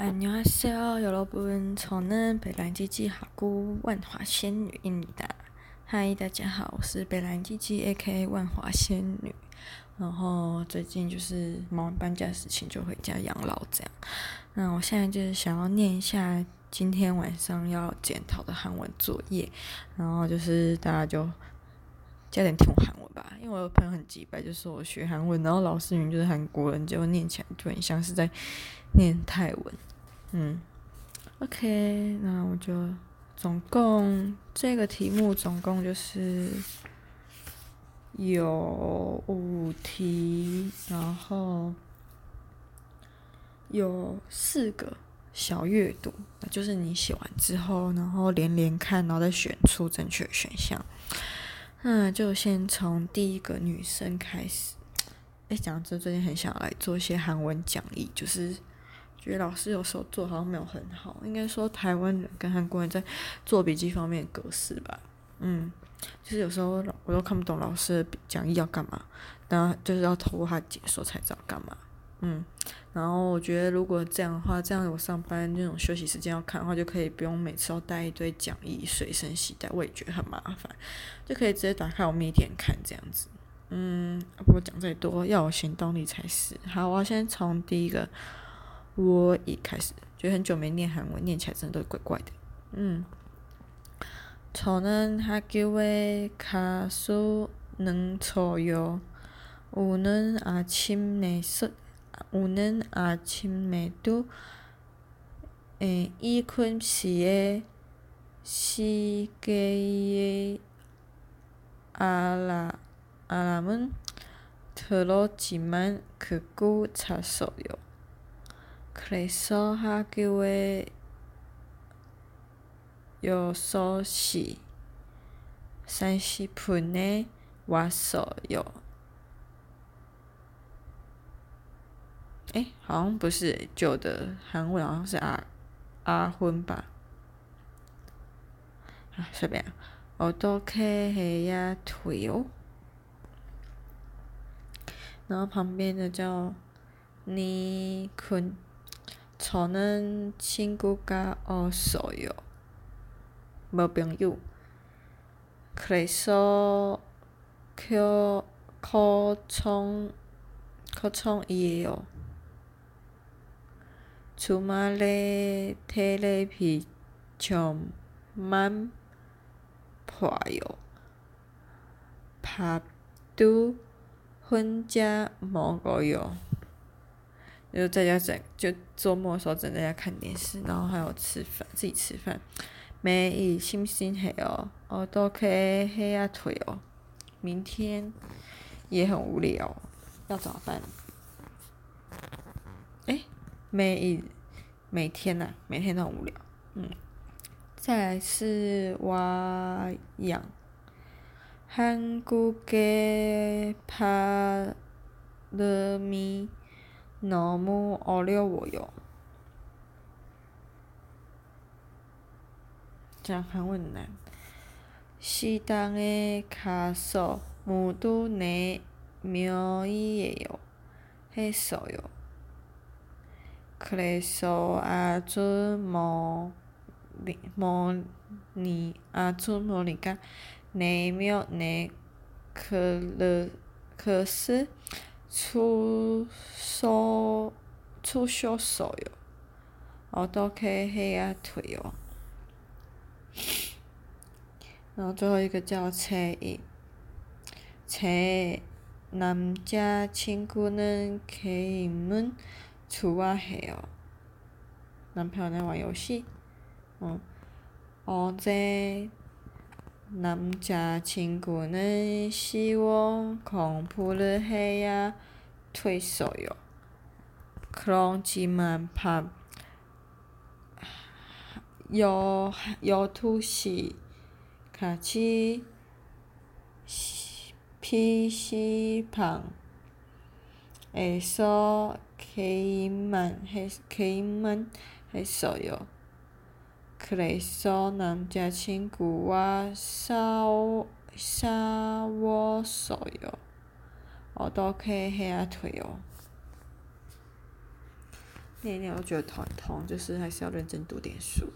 안녕하세요，여러분，저는北兰基基哈姑万华仙女印尼的。嗨，大家好，我是北兰基基 A.K.A 万华仙女。然后最近就是忙完搬家的事情，就回家养老这样。那我现在就是想要念一下今天晚上要检讨的韩文作业，然后就是大家就 加点听我韩文吧，因为我有朋友很急白，就说我学韩文，然后老师明就是韩国人，结果念起来就很像是在念泰文。嗯，OK，那我就总共这个题目总共就是有五题，然后有四个小阅读，就是你写完之后，然后连连看，然后再选出正确的选项。那就先从第一个女生开始。哎，讲这最近很想来做一些韩文讲义，就是。觉得老师有时候做好像没有很好，应该说台湾人跟韩国人在做笔记方面格式吧，嗯，就是有时候老我都看不懂老师讲义要干嘛，然后就是要透过他解说才知道干嘛，嗯，然后我觉得如果这样的话，这样我上班那种休息时间要看的话，就可以不用每次要带一堆讲义随身携带，我也觉得很麻烦，就可以直接打开我每天看这样子，嗯，不过讲再多要有行动力才是。好，我要先从第一个。我一开始觉得很久没念韩文，念起来真的都怪怪的。嗯，저는학교에가서는쳐요오늘아침에서 오늘아침에도에이금씨의 시계의 알람 알람은 들었지만끄고잤어요 그래서 학교에여섯시삼십 분에 왔어요。 诶，好像不是旧的韩文，好像是阿阿昏吧。啊，随便。어떻게해야돼요？然后旁边的叫니쿤。저는친구가없어요뭐병요그래서겨거청거청이에요 주말에텔레비전만봐요밥도혼자먹어요就在家整，就周末的时候整在家看电视，然后还有吃饭，自己吃饭。每日星星黑哦，哦都可以黑呀腿哦。明天也很无聊，要怎么办？哎， 每日每天呐、啊，每天都很无聊。嗯，再来是哇养韩国嘅帕勒米。너무어려워요。讲韩文难。식당에가서모두네명이에요했어요 그래서아주머머니아주머니가네명네클래스出收出修手哟，我都可以黑啊腿哦。然后最后一个叫车一，车男家亲姑能开门出 좋아해요. 남편은 와요시. 어, 어제 남자친구는 시원 공부를 해야 됐어요. 그런지만 밤 12시까지 PC방에서 게임만 했, 게임만 했어요. 그래서 남자친구와 싸워, 싸웠어요. 어떻게 해야 돼요? 念一念我都觉得头很痛，就是还是要认真读点书。